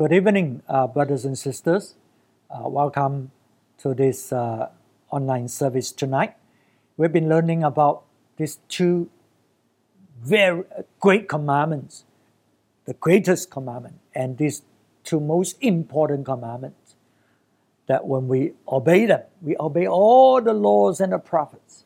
Good evening, uh, brothers and sisters. Uh, welcome to this uh, online service tonight. We've been learning about these two very great commandments, the greatest commandment, and these two most important commandments. That when we obey them, we obey all the laws and the prophets.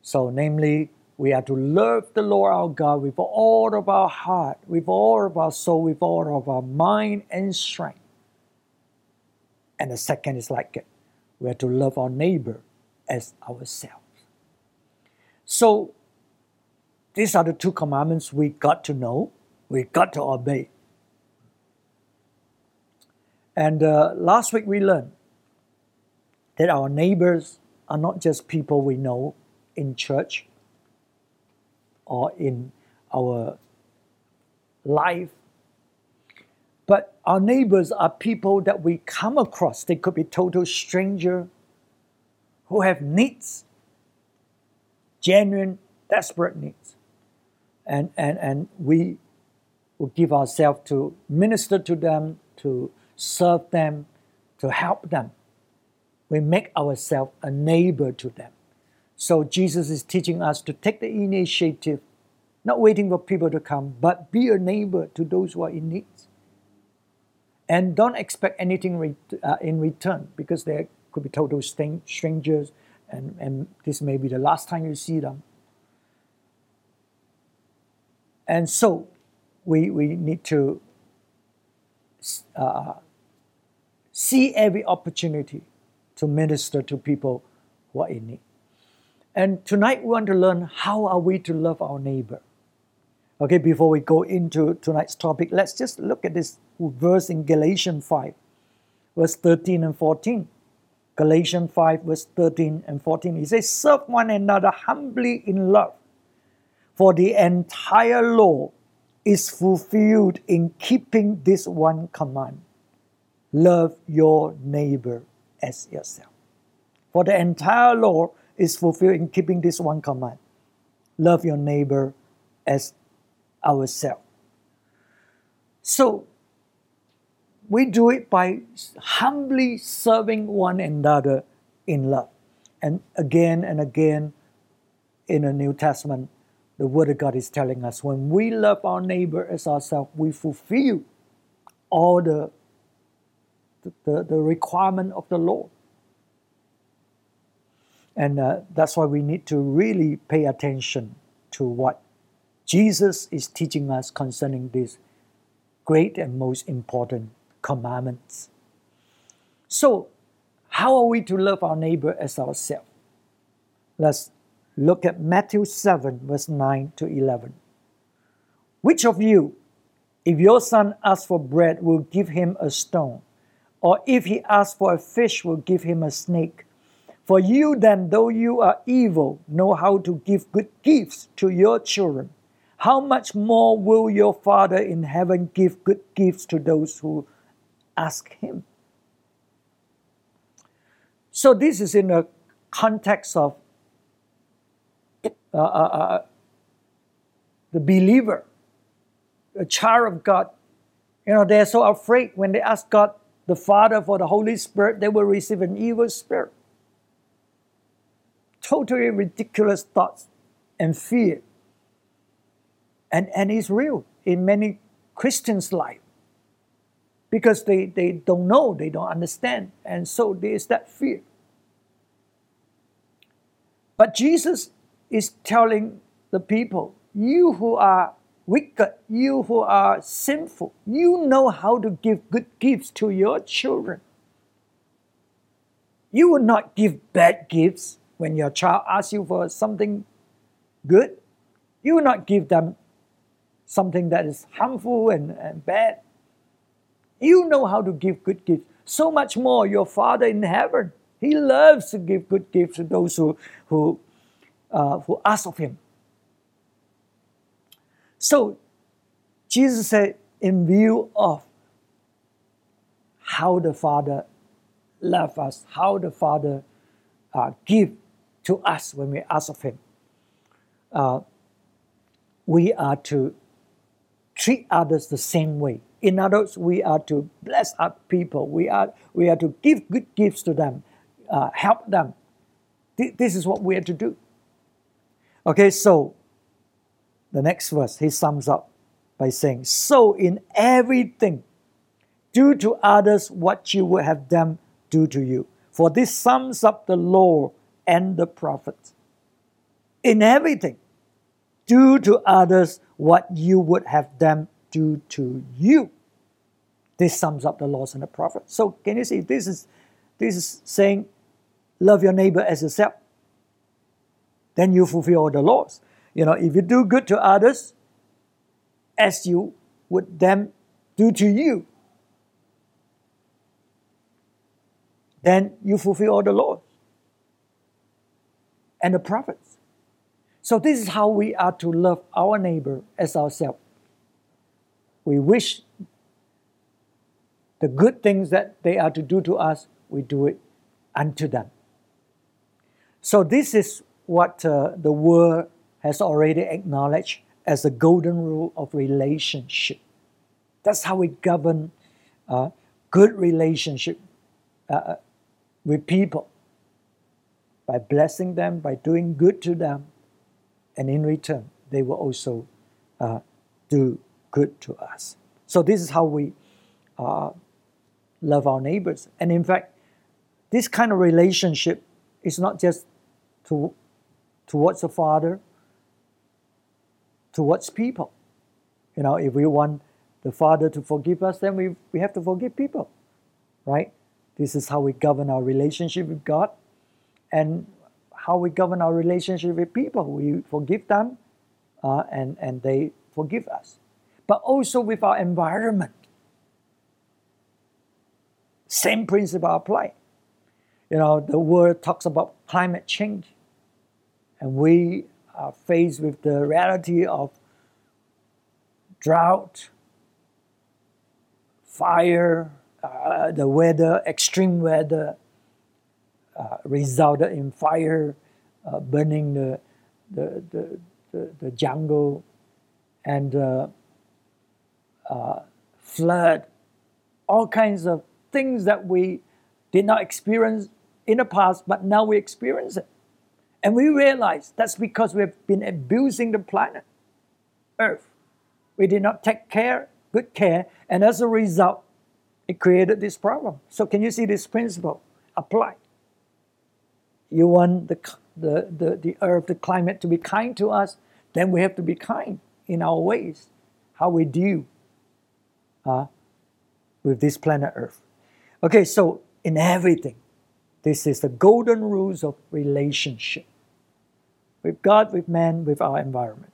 So, namely, we are to love the Lord our God with all of our heart, with all of our soul, with all of our mind and strength. And the second is like it. We are to love our neighbor as ourselves. So these are the two commandments we got to know, we got to obey. And uh, last week we learned that our neighbors are not just people we know in church, or in our life. But our neighbors are people that we come across. They could be total stranger who have needs, genuine, desperate needs. And, and, and we will give ourselves to minister to them, to serve them, to help them. We make ourselves a neighbor to them. So Jesus is teaching us to take the initiative, not waiting for people to come, but be a neighbor to those who are in need. And don't expect anything uh, in return because they could be total strangers and, and this may be the last time you see them. And so we, we need to uh, see every opportunity to minister to people who are in need. And tonight we want to learn how are we to love our neighbor. Okay, before we go into tonight's topic, let's just look at this verse in Galatians 5, verse 13 and 14. Galatians 5, verse 13 and 14. He says, Serve one another humbly in love, for the entire law is fulfilled in keeping this one command love your neighbor as yourself. For the entire law is fulfilled in keeping this one command love your neighbor as ourselves. So, we do it by humbly serving one another in love. And again and again in the New Testament, the Word of God is telling us when we love our neighbor as ourselves, we fulfill all the, the, the requirement of the Lord. And uh, that's why we need to really pay attention to what Jesus is teaching us concerning these great and most important commandments. So, how are we to love our neighbor as ourselves? Let's look at Matthew 7, verse 9 to 11. Which of you, if your son asks for bread, will give him a stone? Or if he asks for a fish, will give him a snake? For you then, though you are evil, know how to give good gifts to your children. How much more will your Father in heaven give good gifts to those who ask him? So, this is in the context of uh, uh, uh, the believer, a child of God. You know, they're so afraid when they ask God the Father for the Holy Spirit, they will receive an evil spirit totally ridiculous thoughts and fear. And, and it's real in many Christians' life because they, they don't know, they don't understand, and so there is that fear. But Jesus is telling the people, you who are wicked, you who are sinful, you know how to give good gifts to your children. You will not give bad gifts when your child asks you for something good, you will not give them something that is harmful and, and bad. You know how to give good gifts. So much more, your Father in heaven, He loves to give good gifts to those who, who, uh, who ask of Him. So, Jesus said, in view of how the Father loves us, how the Father uh, give to us when we ask of Him. Uh, we are to treat others the same way. In other words, we are to bless our people. We are, we are to give good gifts to them, uh, help them. This is what we are to do. Okay, so the next verse, he sums up by saying, So in everything, do to others what you would have them do to you. For this sums up the law and the prophets. In everything, do to others what you would have them do to you. This sums up the laws and the prophets. So can you see this is this is saying love your neighbor as yourself. Then you fulfill all the laws. You know, if you do good to others as you would them do to you, then you fulfill all the laws and the prophets. So this is how we are to love our neighbor as ourselves. We wish the good things that they are to do to us, we do it unto them. So this is what uh, the world has already acknowledged as the golden rule of relationship. That's how we govern uh, good relationship uh, uh with people by blessing them, by doing good to them, and in return, they will also uh, do good to us. So, this is how we uh, love our neighbors. And in fact, this kind of relationship is not just to, towards the Father, towards people. You know, if we want the Father to forgive us, then we, we have to forgive people, right? This is how we govern our relationship with God and how we govern our relationship with people. We forgive them uh, and, and they forgive us. But also with our environment. Same principle apply. You know, the world talks about climate change, and we are faced with the reality of drought, fire, uh, the weather, extreme weather, uh, resulted in fire, uh, burning the, the, the, the, the jungle, and uh, uh, flood, all kinds of things that we did not experience in the past, but now we experience it. And we realize that's because we have been abusing the planet, Earth. We did not take care, good care, and as a result, it created this problem. So can you see this principle applied? You want the, the, the, the earth, the climate to be kind to us, then we have to be kind in our ways, how we deal uh, with this planet Earth. Okay, so in everything, this is the golden rules of relationship with God, with man, with our environment.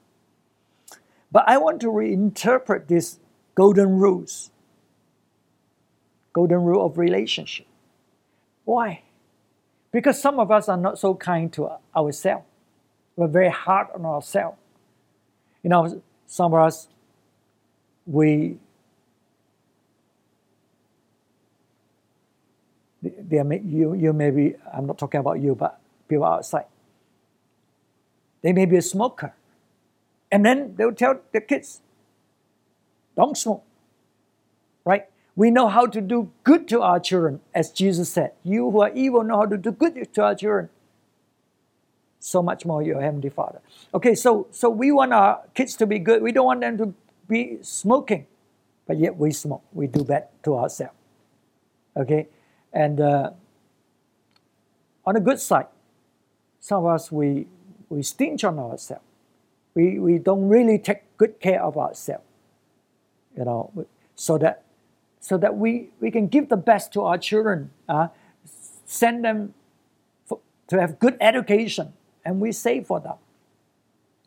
But I want to reinterpret these golden rules golden rule of relationship. Why? Because some of us are not so kind to ourselves. We're very hard on ourselves. You know, some of us, we there may, you, you may be, I'm not talking about you, but people outside. They may be a smoker. And then they'll tell their kids, don't smoke. Right? We know how to do good to our children, as Jesus said. You who are evil know how to do good to our children. So much more your Heavenly Father. Okay, so, so we want our kids to be good. We don't want them to be smoking, but yet we smoke. We do bad to ourselves. Okay, and uh, on the good side, some of us we we stinge on ourselves. We we don't really take good care of ourselves. You know, so that so that we, we can give the best to our children, uh, send them for, to have good education, and we save for them.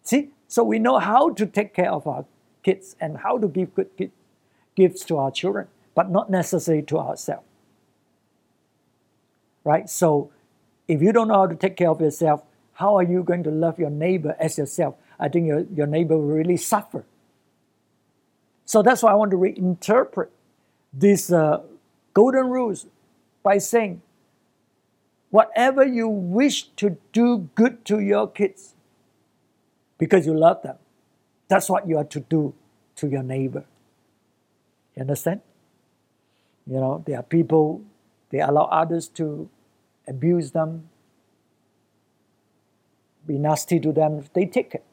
See, so we know how to take care of our kids and how to give good gifts to our children, but not necessarily to ourselves. Right? So if you don't know how to take care of yourself, how are you going to love your neighbor as yourself? I think your, your neighbor will really suffer. So that's why I want to reinterpret these uh, golden rules by saying, whatever you wish to do good to your kids because you love them, that's what you are to do to your neighbor. You understand? You know, there are people, they allow others to abuse them, be nasty to them, they take it.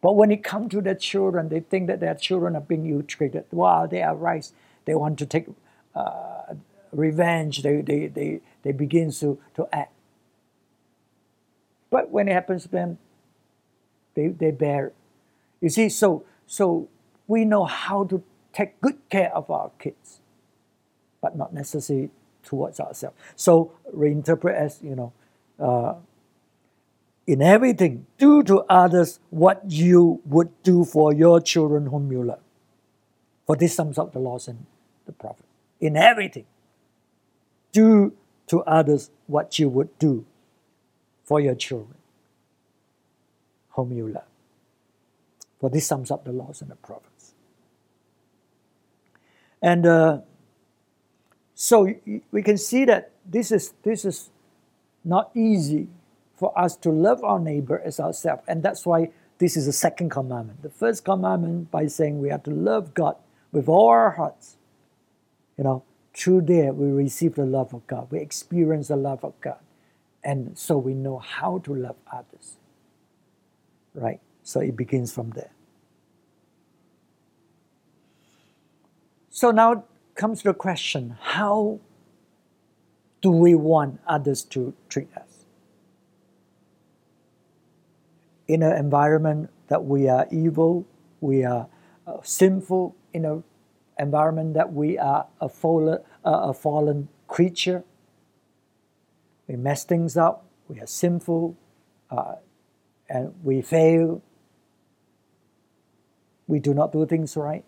But when it comes to their children, they think that their children are being ill treated. Wow, they are right. They want to take uh, revenge. They, they, they, they begin to, to act. But when it happens to them, they, they bear. It. You see, so, so we know how to take good care of our kids, but not necessarily towards ourselves. So reinterpret as, you know, uh, in everything, do to others what you would do for your children whom you love. For this sums up the laws and the prophet. In everything, do to others what you would do for your children whom you love. For this sums up the laws and the prophets. And uh, so we can see that this is, this is not easy for us to love our neighbor as ourselves. And that's why this is the second commandment. The first commandment by saying we have to love God with all our hearts. You know, through there we receive the love of God. We experience the love of God. And so we know how to love others. Right? So it begins from there. So now comes the question how do we want others to treat us? in an environment that we are evil, we are uh, sinful, in an environment that we are a fallen, uh, a fallen creature. We mess things up, we are sinful, uh, and we fail. We do not do things right.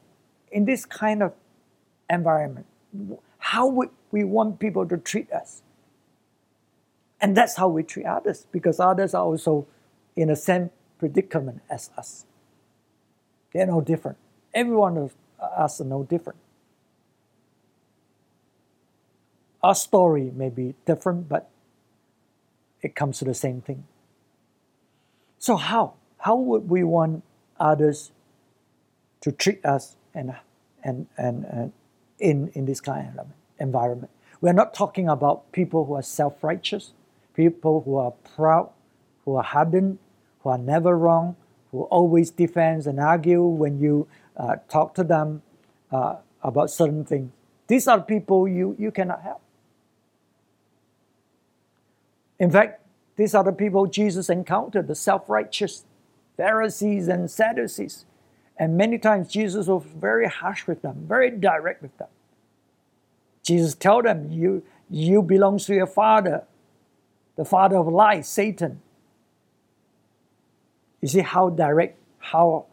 In this kind of environment, how would we want people to treat us? And that's how we treat others, because others are also in the same predicament as us. They're no different. Every one of us no different. Our story may be different, but it comes to the same thing. So how? How would we want others to treat us and, and, and, and in, in this kind of environment? We're not talking about people who are self-righteous, people who are proud, who are hardened, who are never wrong, who always defend and argue when you uh, talk to them uh, about certain things. These are people you, you cannot help. In fact, these are the people Jesus encountered, the self-righteous Pharisees and Sadducees. And many times Jesus was very harsh with them, very direct with them. Jesus told them, you, you belong to your father, the father of lies, Satan. You see how direct, how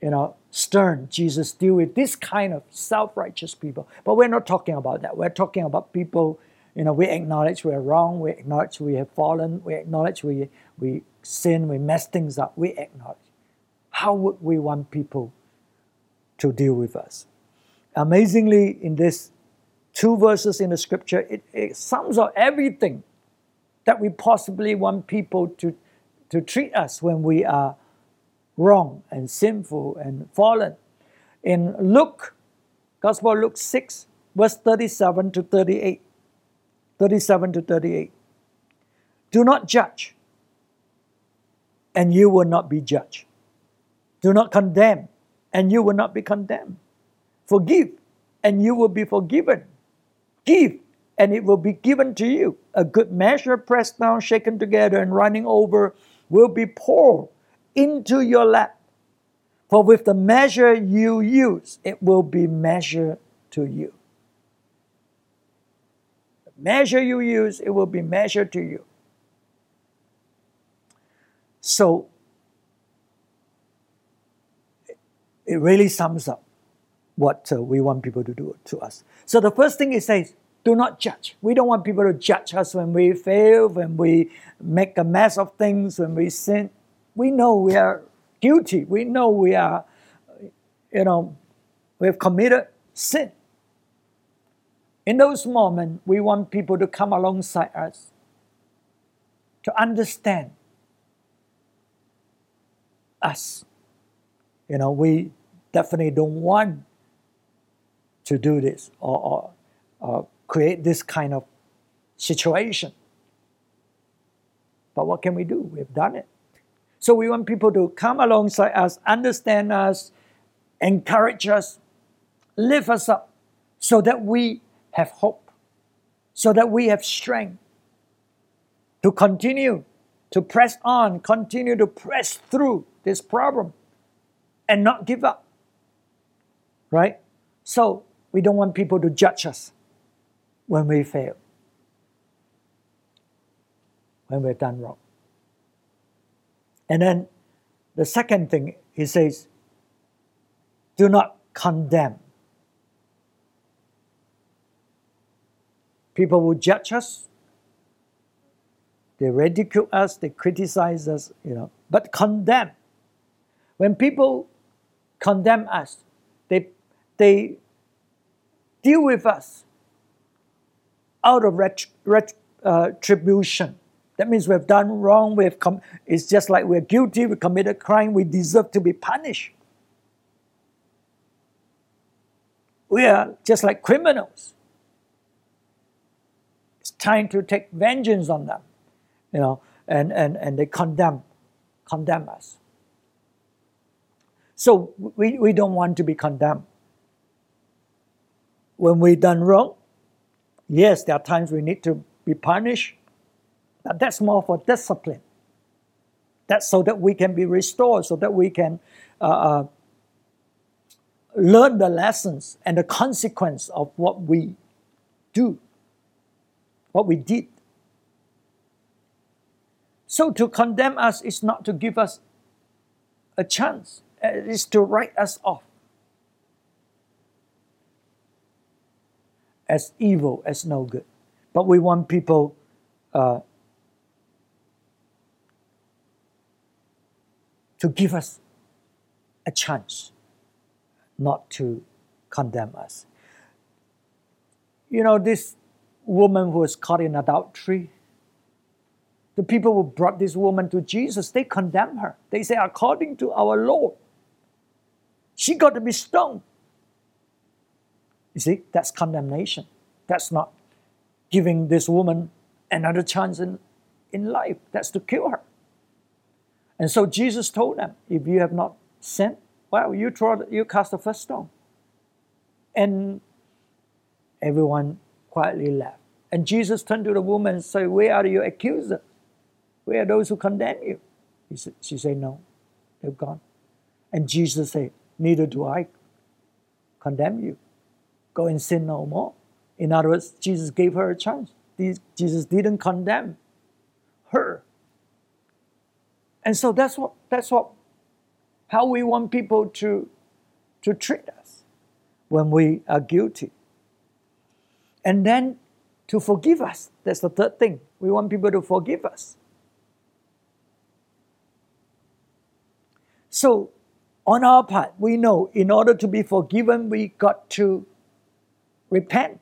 you know stern Jesus deal with this kind of self-righteous people. But we're not talking about that. We're talking about people. You know, we acknowledge we're wrong. We acknowledge we have fallen. We acknowledge we we sin. We mess things up. We acknowledge. How would we want people to deal with us? Amazingly, in this two verses in the scripture, it, it sums up everything that we possibly want people to to treat us when we are wrong and sinful and fallen. In Luke, Gospel Luke 6, verse 37 to 38. 37 to 38. Do not judge, and you will not be judged. Do not condemn, and you will not be condemned. Forgive, and you will be forgiven. Give, and it will be given to you. A good measure, pressed down, shaken together, and running over will be poured into your lap. For with the measure you use, it will be measured to you. The measure you use, it will be measured to you. So, it really sums up what uh, we want people to do to us. So, the first thing it says, do not judge. We don't want people to judge us when we fail, when we make a mess of things, when we sin. We know we are guilty. We know we are, you know, we have committed sin. In those moments, we want people to come alongside us to understand us. You know, we definitely don't want to do this or, or, or create this kind of situation. But what can we do? We've done it. So we want people to come alongside us, understand us, encourage us, lift us up, so that we have hope, so that we have strength to continue to press on, continue to press through this problem and not give up. Right? So we don't want people to judge us when we fail, when we've done wrong. And then the second thing, he says, do not condemn. People will judge us, they ridicule us, they criticize us, you know, but condemn. When people condemn us, they, they deal with us out of retribution. Uh, That means we've done wrong. We've com- it's just like we're guilty. We committed a crime. We deserve to be punished. We are just like criminals. It's time to take vengeance on them, you know, and, and, and they condemn, condemn us. So we, we don't want to be condemned. When we've done wrong, yes, there are times we need to be punished, but that's more for discipline. That's so that we can be restored, so that we can uh, uh, learn the lessons and the consequence of what we do, what we did. So to condemn us is not to give us a chance, it is to write us off as evil, as no good. But we want people uh, to give us a chance not to condemn us. You know, this woman who was caught in adultery, the people who brought this woman to Jesus, they condemn her. They say, according to our law, she got to be stoned. You see, that's condemnation. That's not giving this woman another chance in, in life. That's to kill her. And so Jesus told them, if you have not sinned, well, you throw, you cast the first stone. And everyone quietly left. And Jesus turned to the woman and said, Where are your accusers? Where are those who condemn you? He said, she said, No, they've gone. And Jesus said, Neither do I condemn you. Go and sin no more. In other words, Jesus gave her a chance. Jesus didn't condemn her. And so that's what that's what how we want people to, to treat us when we are guilty. And then to forgive us. That's the third thing. We want people to forgive us. So, on our part, we know in order to be forgiven, we got to repent.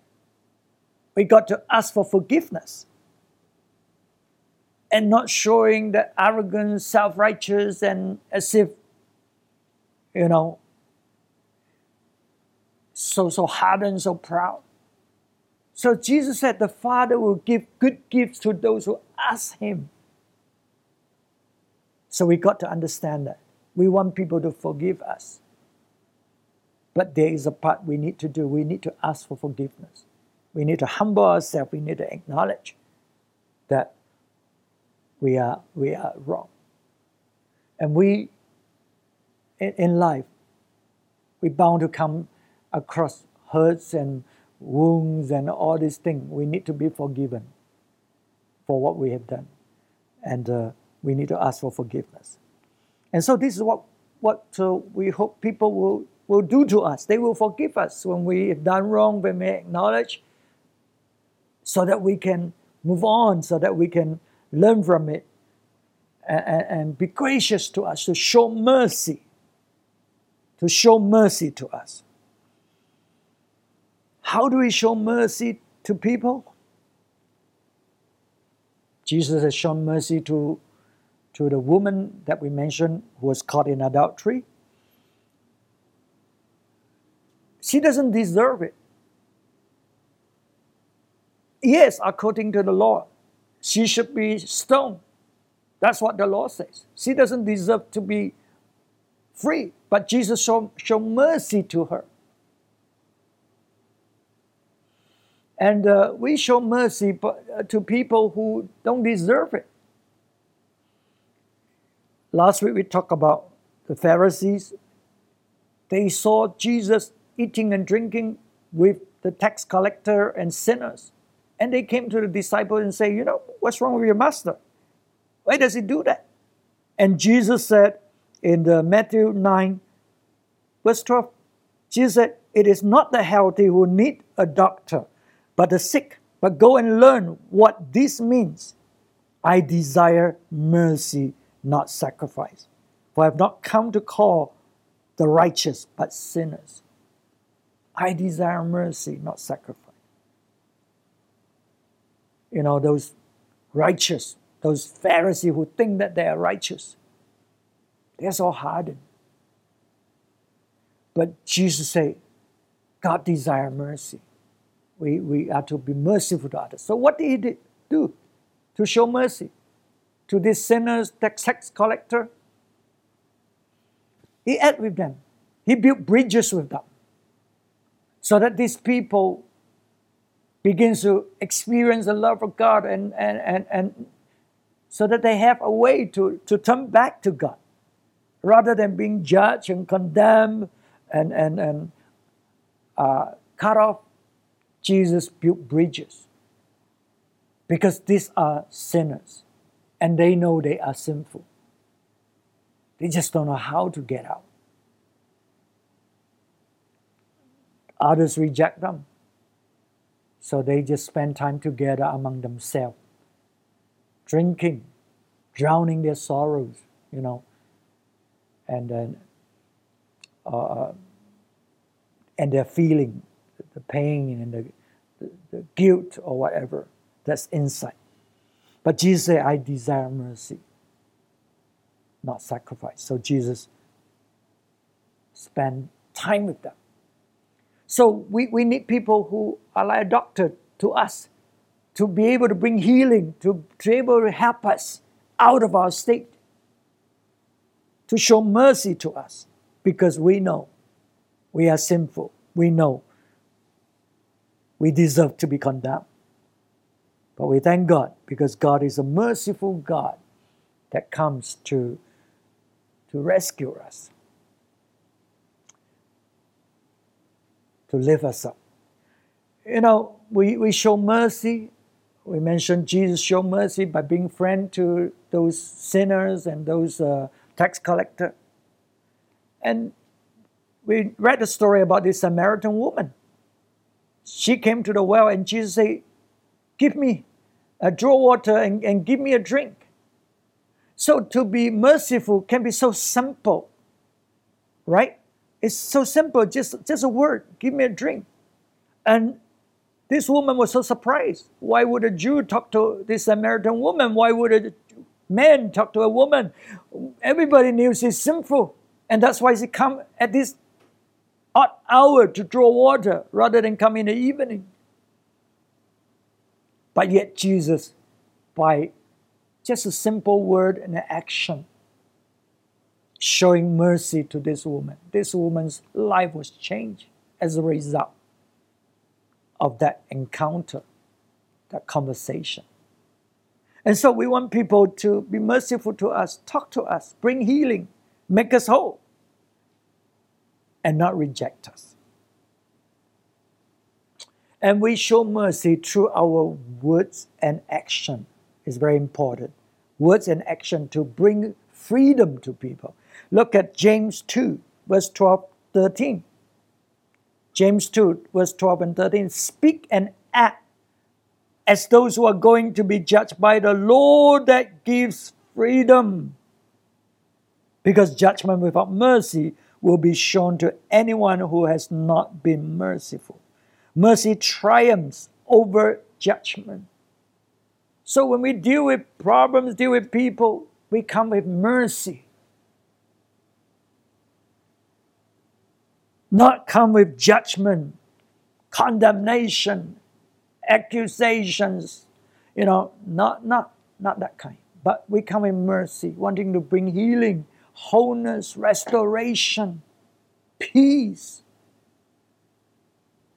We got to ask for forgiveness. And not showing the arrogant, self righteous, and as if you know, so so hardened, so proud. So Jesus said the Father will give good gifts to those who ask Him. So we got to understand that. We want people to forgive us. But there is a part we need to do. We need to ask for forgiveness. We need to humble ourselves. We need to acknowledge that we are, we are wrong. And we in, life, we're bound to come across hurts and wounds and all these things. We need to be forgiven for what we have done. And uh, we need to ask for forgiveness. And so this is what, what uh, we hope people will, will do to us. They will forgive us when we have done wrong, when we acknowledge, so that we can move on, so that we can learn from it and, and be gracious to us, to show mercy to show mercy to us. How do we show mercy to people? Jesus has shown mercy to, to the woman that we mentioned who was caught in adultery. She doesn't deserve it. Yes, according to the law, she should be stoned. That's what the law says. She doesn't deserve to be free, but Jesus showed show mercy to her. And uh, we show mercy uh, to people who don't deserve it. Last week we talked about the Pharisees. They saw Jesus eating and drinking with the tax collector and sinners. And they came to the disciples and say, You know, what's wrong with your master? Why does he do that? And Jesus said in the Matthew 9, verse 12, Jesus said, It is not the healthy who need a doctor, but the sick. But go and learn what this means. I desire mercy, not sacrifice. For I have not come to call the righteous, but sinners. I desire mercy, not sacrifice. You know, those righteous, those Pharisees who think that they are righteous, they're so hardened. But Jesus said, God desire mercy. We, we are to be merciful to others. So what did he do to show mercy to these sinners, tax collector? He ate with them. He built bridges with them. So that these people begins to experience the love of God and, and, and, and so that they have a way to, to turn back to God rather than being judged and condemned and, and, and uh, cut off Jesus built bridges because these are sinners and they know they are sinful. They just don't know how to get out. Others reject them. So they just spend time together among themselves, drinking, drowning their sorrows, you know, and then uh, and their feeling, the pain and the the, the guilt or whatever that's inside. But Jesus said, I desire mercy, not sacrifice. So Jesus spent time with them. So we, we need people who are like a doctor to us to be able to bring healing, to, to be able to help us out of our state, to show mercy to us because we know we are sinful. We know we deserve to be condemned. But we thank God because God is a merciful God that comes to, to rescue us, to lift us up. You know, we, we show mercy. We mentioned Jesus showed mercy by being friend to those sinners and those uh, tax collector. And we read the story about this Samaritan woman she came to the well and Jesus said, Give me, a draw water and, and give me a drink. So to be merciful can be so simple, right? It's so simple, just, just a word, give me a drink. And this woman was so surprised. Why would a Jew talk to this Samaritan woman? Why would a man talk to a woman? Everybody knew she's sinful. And that's why she come at this odd hour to draw water rather than come in the evening. But yet, Jesus, by just a simple word and an action, showing mercy to this woman. This woman's life was changed as a result of that encounter, that conversation. And so we want people to be merciful to us, talk to us, bring healing, make us whole and not reject us. And we show mercy through our words and action. It's very important. Words and action to bring freedom to people. Look at James 2, verse 12, 13. James 2, verse 12 and 13. Speak and act as those who are going to be judged by the Lord that gives freedom. Because judgment without mercy will be shown to anyone who has not been merciful. Mercy triumphs over judgment. So when we deal with problems, deal with people, we come with mercy. Not come with judgment, condemnation, accusations, you know, not, not, not that kind. But we come in mercy, wanting to bring healing, wholeness, restoration, peace.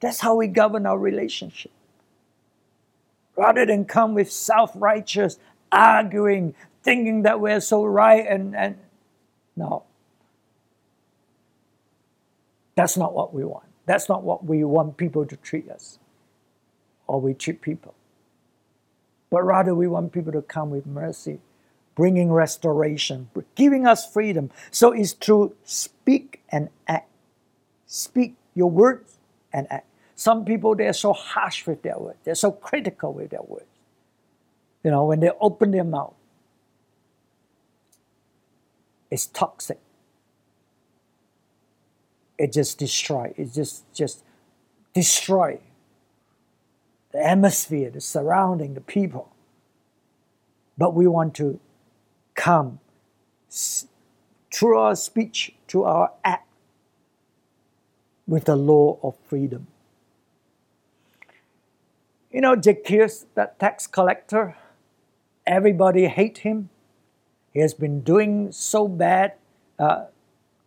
That's how we govern our relationship. Rather than come with self righteous, arguing, thinking that we're so right and, and no. That's not what we want. That's not what we want people to treat us or we treat people. But rather, we want people to come with mercy, bringing restoration, giving us freedom. So it's through speak and act. Speak your words and act. Some people, they're so harsh with their words, they're so critical with their words. You know, when they open their mouth, it's toxic. It just destroy. It just just destroy the atmosphere, the surrounding, the people. But we want to come through our speech, through our act, with the law of freedom. You know, Zacchaeus, that tax collector, everybody hate him. He has been doing so bad uh,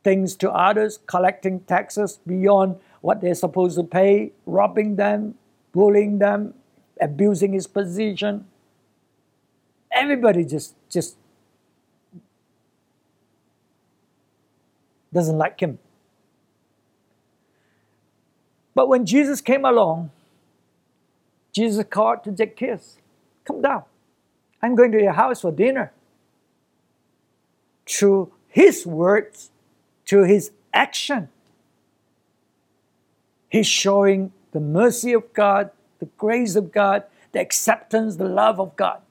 things to others, collecting taxes beyond what they're supposed to pay, robbing them, bullying them, abusing his position. Everybody just just doesn't like him. But when Jesus came along, Jesus called to Zacchaeus, Come down. I'm going to your house for dinner. Through his words, through his action, he's showing the mercy of God, the grace of God, the acceptance, the love of God.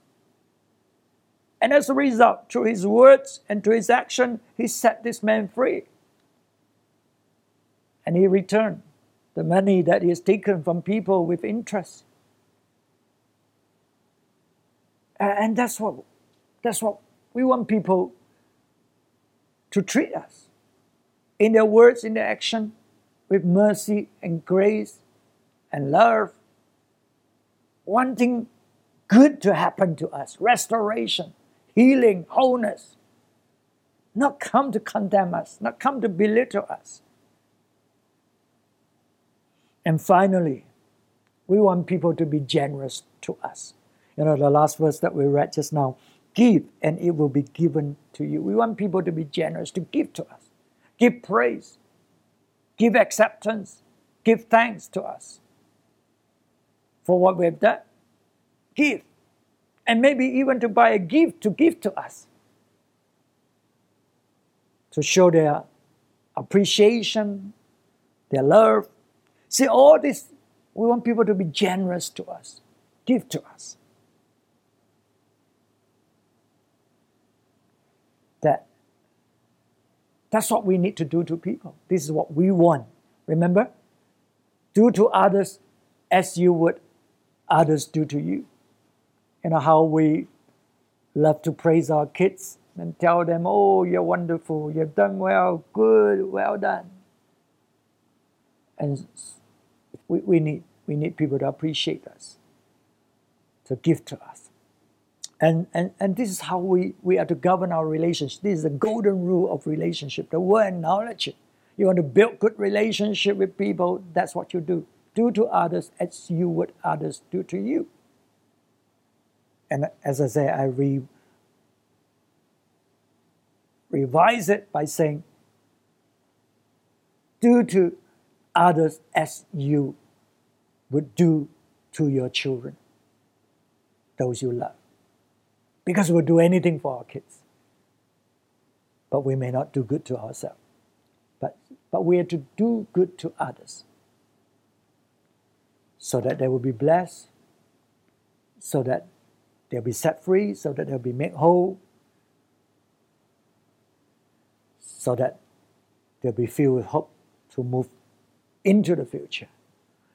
And as a result, through his words and through his action, he set this man free. And he returned the money that he has taken from people with interest. And that's what, that's what we want people to treat us in their words, in their action, with mercy and grace and love, wanting good to happen to us, restoration, healing, wholeness. Not come to condemn us, not come to belittle us. And finally, we want people to be generous to us. You know, the last verse that we read just now give and it will be given to you. We want people to be generous, to give to us, give praise, give acceptance, give thanks to us for what we've done. Give. And maybe even to buy a gift to give to us. To show their appreciation, their love. See, all this, we want people to be generous to us, give to us. That that's what we need to do to people. This is what we want. Remember? Do to others as you would others do to you. You know how we love to praise our kids and tell them, oh, you're wonderful, you've done well, good, well done. And we, we, need, we need people to appreciate us, to give to us. And, and, and this is how we, we are to govern our relationship. This is the golden rule of relationship. The word acknowledge it. You want to build good relationship with people, that's what you do do to others as you would others do to you. And as I say, I re- revise it by saying, do to others as you would do to your children, those you love. Because we'll do anything for our kids. But we may not do good to ourselves. But, but we are to do good to others so that they will be blessed, so that they'll be set free, so that they'll be made whole, so that they'll be filled with hope to move into the future.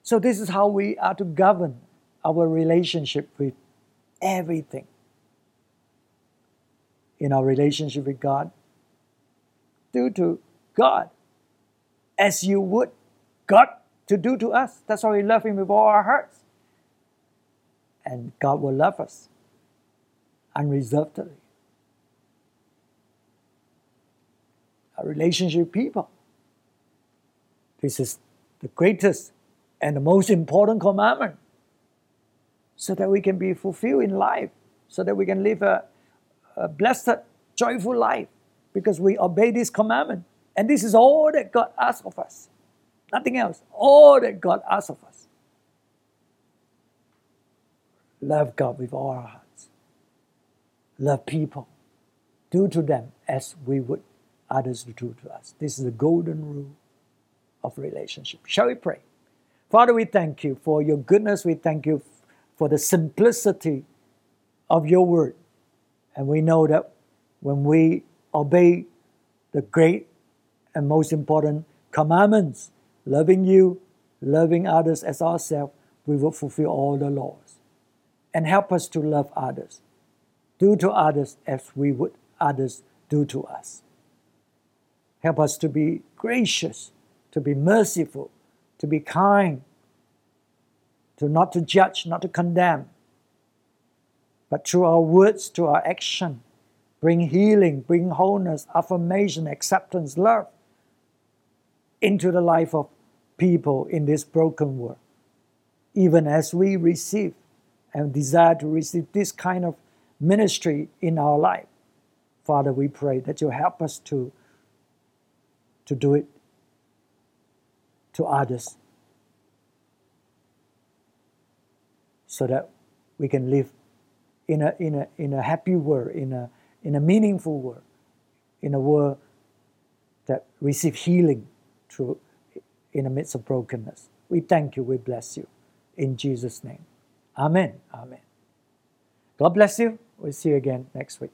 So, this is how we are to govern our relationship with everything. In our relationship with God, do to God, as you would God to do to us. That's why we love Him with all our hearts. And God will love us unreservedly. Our relationship with people. This is the greatest and the most important commandment so that we can be fulfilled in life, so that we can live a, a blessed, joyful life because we obey this commandment. And this is all that God asks of us. Nothing else. All that God asks of us. Love God with all our hearts. Love people. Do to them as we would others do to us. This is the golden rule of relationship. Shall we pray? Father, we thank you for your goodness. We thank you for the simplicity of your word. And we know that when we obey the great and most important commandments, loving you, loving others as ourselves, we will fulfill all the laws. And help us to love others. Do to others as we would others do to us. Help us to be gracious, to be merciful, to be kind, to not to judge, not to condemn, but through our words, to our action, bring healing, bring wholeness, affirmation, acceptance, love into the life of people in this broken world. Even as we receive and desire to receive this kind of ministry in our life, Father, we pray that you help us to, to do it to others so that we can live in a, in a, in a happy world, in a, in a meaningful world, in a world that receive healing through in the midst of brokenness. We thank you, we bless you. In Jesus' name. Amen. Amen. God bless you. We'll see you again next week.